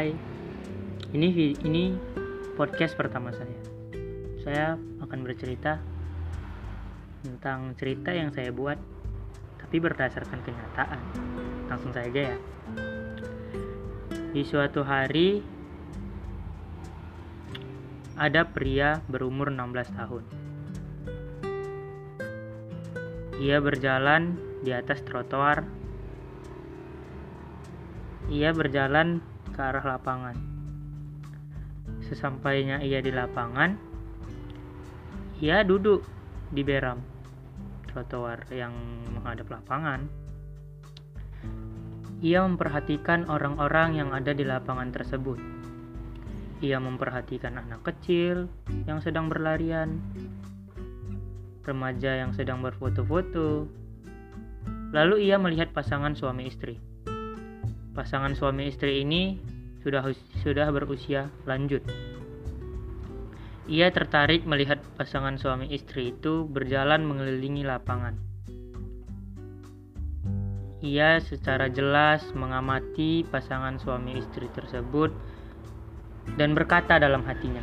Hai, ini ini podcast pertama saya. Saya akan bercerita tentang cerita yang saya buat, tapi berdasarkan kenyataan. Langsung saja ya. Di suatu hari, ada pria berumur 16 tahun. Ia berjalan di atas trotoar ia berjalan ke arah lapangan. Sesampainya ia di lapangan, ia duduk di beram trotoar yang menghadap lapangan. Ia memperhatikan orang-orang yang ada di lapangan tersebut. Ia memperhatikan anak kecil yang sedang berlarian, remaja yang sedang berfoto-foto. Lalu ia melihat pasangan suami istri pasangan suami istri ini sudah sudah berusia lanjut. Ia tertarik melihat pasangan suami istri itu berjalan mengelilingi lapangan. Ia secara jelas mengamati pasangan suami istri tersebut dan berkata dalam hatinya,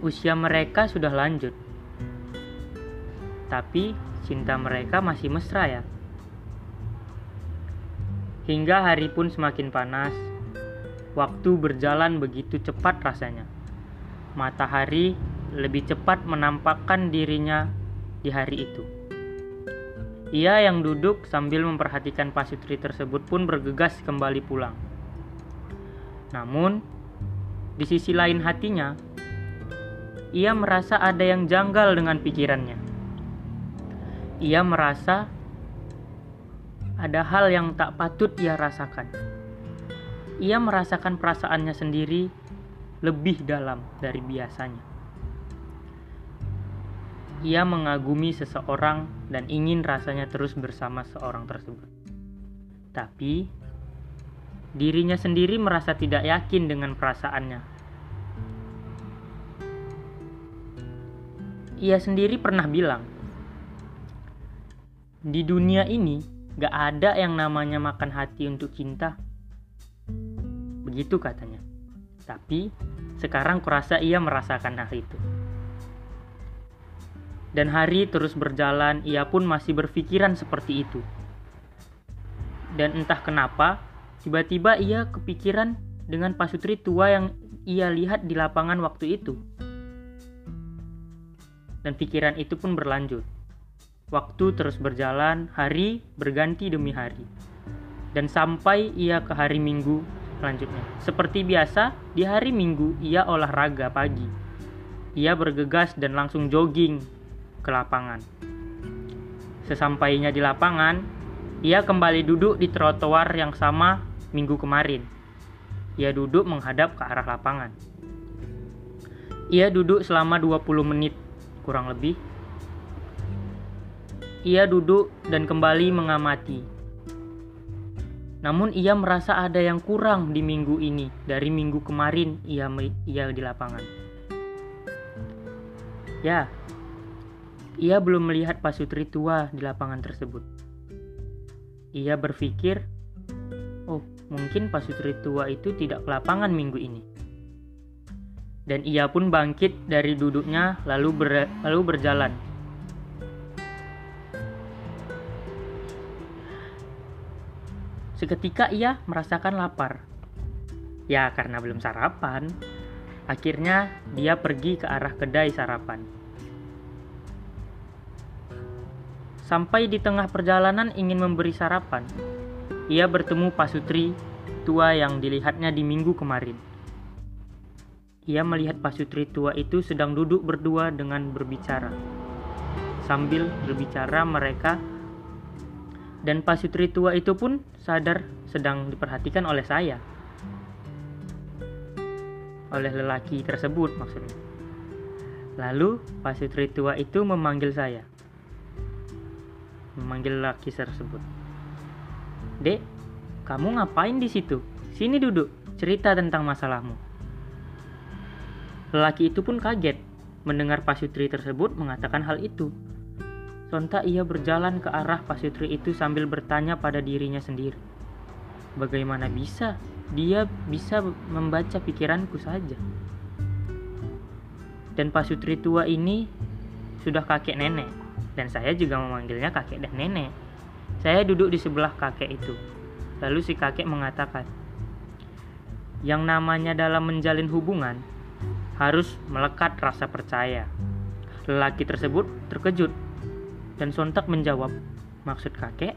"Usia mereka sudah lanjut, tapi cinta mereka masih mesra ya." Hingga hari pun semakin panas, waktu berjalan begitu cepat rasanya. Matahari lebih cepat menampakkan dirinya di hari itu. Ia yang duduk sambil memperhatikan pasutri tersebut pun bergegas kembali pulang. Namun, di sisi lain hatinya, ia merasa ada yang janggal dengan pikirannya. Ia merasa ada hal yang tak patut ia rasakan. Ia merasakan perasaannya sendiri lebih dalam dari biasanya. Ia mengagumi seseorang dan ingin rasanya terus bersama seorang tersebut. Tapi, dirinya sendiri merasa tidak yakin dengan perasaannya. Ia sendiri pernah bilang, "Di dunia ini Gak ada yang namanya makan hati untuk cinta. Begitu katanya. Tapi sekarang kurasa ia merasakan hal itu. Dan hari terus berjalan, ia pun masih berpikiran seperti itu. Dan entah kenapa, tiba-tiba ia kepikiran dengan pasutri tua yang ia lihat di lapangan waktu itu. Dan pikiran itu pun berlanjut. Waktu terus berjalan, hari berganti demi hari. Dan sampai ia ke hari Minggu selanjutnya. Seperti biasa, di hari Minggu ia olahraga pagi. Ia bergegas dan langsung jogging ke lapangan. Sesampainya di lapangan, ia kembali duduk di trotoar yang sama minggu kemarin. Ia duduk menghadap ke arah lapangan. Ia duduk selama 20 menit kurang lebih ia duduk dan kembali mengamati. Namun ia merasa ada yang kurang di minggu ini dari minggu kemarin ia ia di lapangan. Ya, ia belum melihat pasutri tua di lapangan tersebut. Ia berpikir, oh mungkin pasutri tua itu tidak ke lapangan minggu ini. Dan ia pun bangkit dari duduknya lalu ber, lalu berjalan Seketika ia merasakan lapar. Ya, karena belum sarapan. Akhirnya dia pergi ke arah kedai sarapan. Sampai di tengah perjalanan ingin memberi sarapan, ia bertemu Pasutri tua yang dilihatnya di minggu kemarin. Ia melihat Pasutri tua itu sedang duduk berdua dengan berbicara. Sambil berbicara mereka dan pasutri tua itu pun sadar sedang diperhatikan oleh saya. Oleh lelaki tersebut maksudnya. Lalu pasutri tua itu memanggil saya. Memanggil lelaki tersebut. Dek, kamu ngapain di situ? Sini duduk, cerita tentang masalahmu. Lelaki itu pun kaget mendengar pasutri tersebut mengatakan hal itu. Sontak ia berjalan ke arah pasutri itu sambil bertanya pada dirinya sendiri. Bagaimana bisa dia bisa membaca pikiranku saja. Dan pasutri tua ini sudah kakek nenek, dan saya juga memanggilnya kakek dan nenek. Saya duduk di sebelah kakek itu. Lalu si kakek mengatakan, yang namanya dalam menjalin hubungan harus melekat rasa percaya. Lelaki tersebut terkejut dan sontak menjawab, maksud kakek?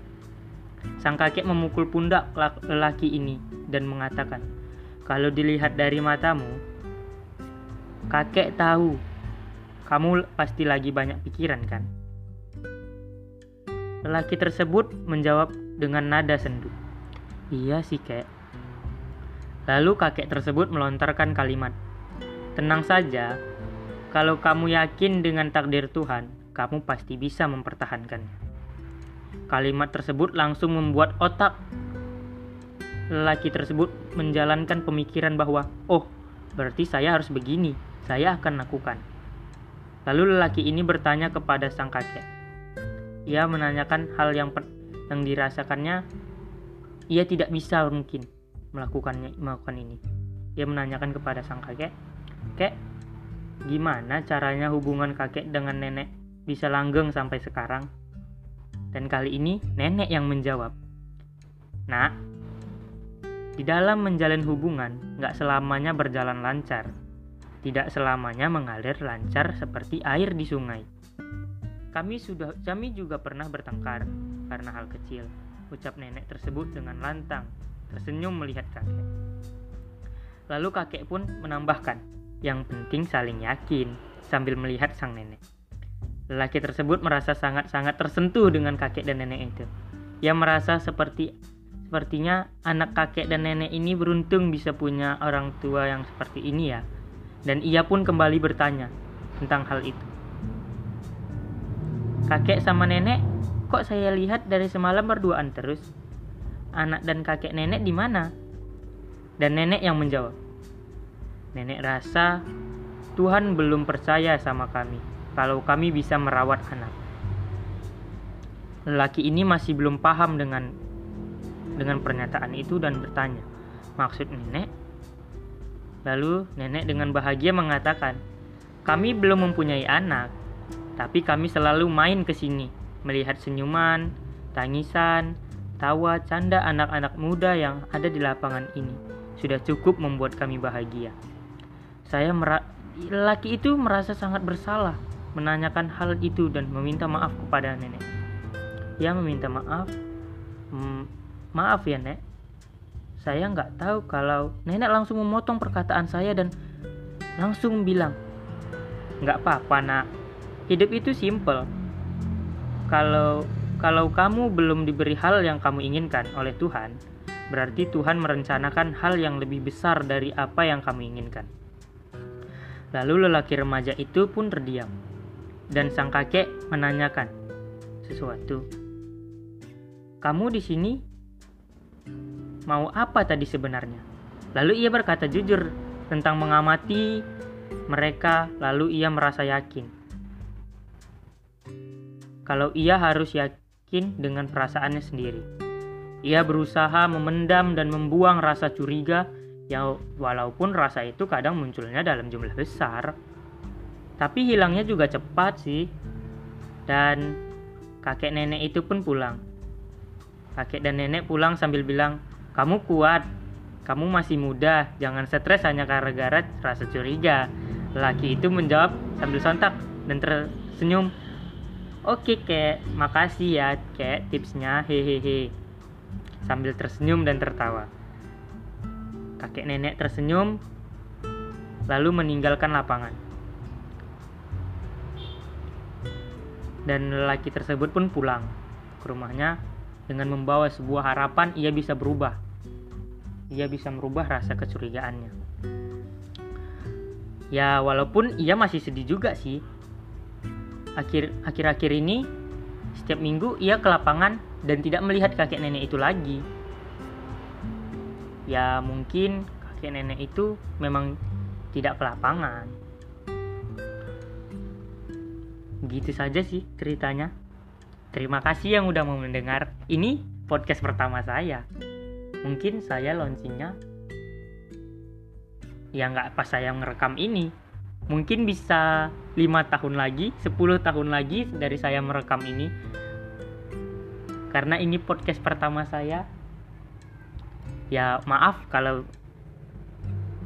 Sang kakek memukul pundak lelaki ini dan mengatakan, kalau dilihat dari matamu, kakek tahu kamu pasti lagi banyak pikiran kan? Lelaki tersebut menjawab dengan nada sendu. Iya sih, kek. Lalu kakek tersebut melontarkan kalimat, Tenang saja, kalau kamu yakin dengan takdir Tuhan, kamu pasti bisa mempertahankannya. Kalimat tersebut langsung membuat otak lelaki tersebut menjalankan pemikiran bahwa, "Oh, berarti saya harus begini, saya akan lakukan." Lalu lelaki ini bertanya kepada sang kakek. Ia menanyakan hal yang yang dirasakannya ia tidak bisa mungkin melakukannya melakukan ini. Ia menanyakan kepada sang kakek, "Kek, gimana caranya hubungan kakek dengan nenek bisa langgeng sampai sekarang?" Dan kali ini nenek yang menjawab, "Nak, di dalam menjalin hubungan nggak selamanya berjalan lancar. Tidak selamanya mengalir lancar seperti air di sungai. Kami sudah kami juga pernah bertengkar karena hal kecil." Ucap nenek tersebut dengan lantang tersenyum melihat kakek. Lalu kakek pun menambahkan, yang penting saling yakin, sambil melihat sang nenek. Lelaki tersebut merasa sangat-sangat tersentuh dengan kakek dan nenek itu. Ia merasa seperti sepertinya anak kakek dan nenek ini beruntung bisa punya orang tua yang seperti ini ya. Dan ia pun kembali bertanya tentang hal itu. Kakek sama nenek, kok saya lihat dari semalam berduaan terus? anak dan kakek nenek di mana? Dan nenek yang menjawab, Nenek rasa Tuhan belum percaya sama kami kalau kami bisa merawat anak. Lelaki ini masih belum paham dengan dengan pernyataan itu dan bertanya, "Maksud nenek?" Lalu nenek dengan bahagia mengatakan, "Kami belum mempunyai anak, tapi kami selalu main ke sini, melihat senyuman, tangisan, tawa, canda anak-anak muda yang ada di lapangan ini sudah cukup membuat kami bahagia. Saya mera laki itu merasa sangat bersalah menanyakan hal itu dan meminta maaf kepada nenek. Ia meminta maaf, mm, maaf ya nek, saya nggak tahu kalau nenek langsung memotong perkataan saya dan langsung bilang, nggak apa-apa nak, hidup itu simple. Kalau kalau kamu belum diberi hal yang kamu inginkan oleh Tuhan, berarti Tuhan merencanakan hal yang lebih besar dari apa yang kamu inginkan. Lalu lelaki remaja itu pun terdiam, dan sang kakek menanyakan sesuatu. Kamu di sini mau apa tadi sebenarnya? Lalu ia berkata jujur tentang mengamati mereka, lalu ia merasa yakin. Kalau ia harus yakin dengan perasaannya sendiri. Ia berusaha memendam dan membuang rasa curiga yang walaupun rasa itu kadang munculnya dalam jumlah besar. Tapi hilangnya juga cepat sih. Dan kakek nenek itu pun pulang. Kakek dan nenek pulang sambil bilang, "Kamu kuat, kamu masih muda, jangan stres hanya gara-gara rasa curiga." Laki itu menjawab sambil sontak dan tersenyum Oke kek, makasih ya kek tipsnya, hehehe. Sambil tersenyum dan tertawa. Kakek nenek tersenyum, lalu meninggalkan lapangan. Dan lelaki tersebut pun pulang ke rumahnya dengan membawa sebuah harapan ia bisa berubah. Ia bisa merubah rasa kecurigaannya. Ya, walaupun ia masih sedih juga sih akhir akhir-akhir ini setiap minggu ia ke lapangan dan tidak melihat kakek nenek itu lagi. Ya mungkin kakek nenek itu memang tidak ke lapangan. Gitu saja sih ceritanya. Terima kasih yang udah mau mendengar. Ini podcast pertama saya. Mungkin saya launchingnya ya nggak pas saya ngerekam ini mungkin bisa lima tahun lagi 10 tahun lagi dari saya merekam ini karena ini podcast pertama saya ya maaf kalau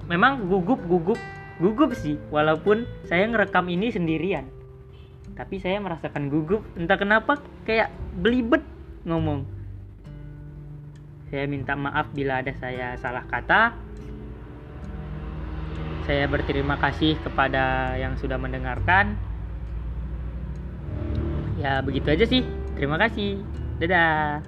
memang gugup gugup gugup sih walaupun saya ngerekam ini sendirian tapi saya merasakan gugup. Entah kenapa kayak belibet ngomong. Saya minta maaf bila ada saya salah kata. Saya berterima kasih kepada yang sudah mendengarkan. Ya begitu aja sih. Terima kasih. Dadah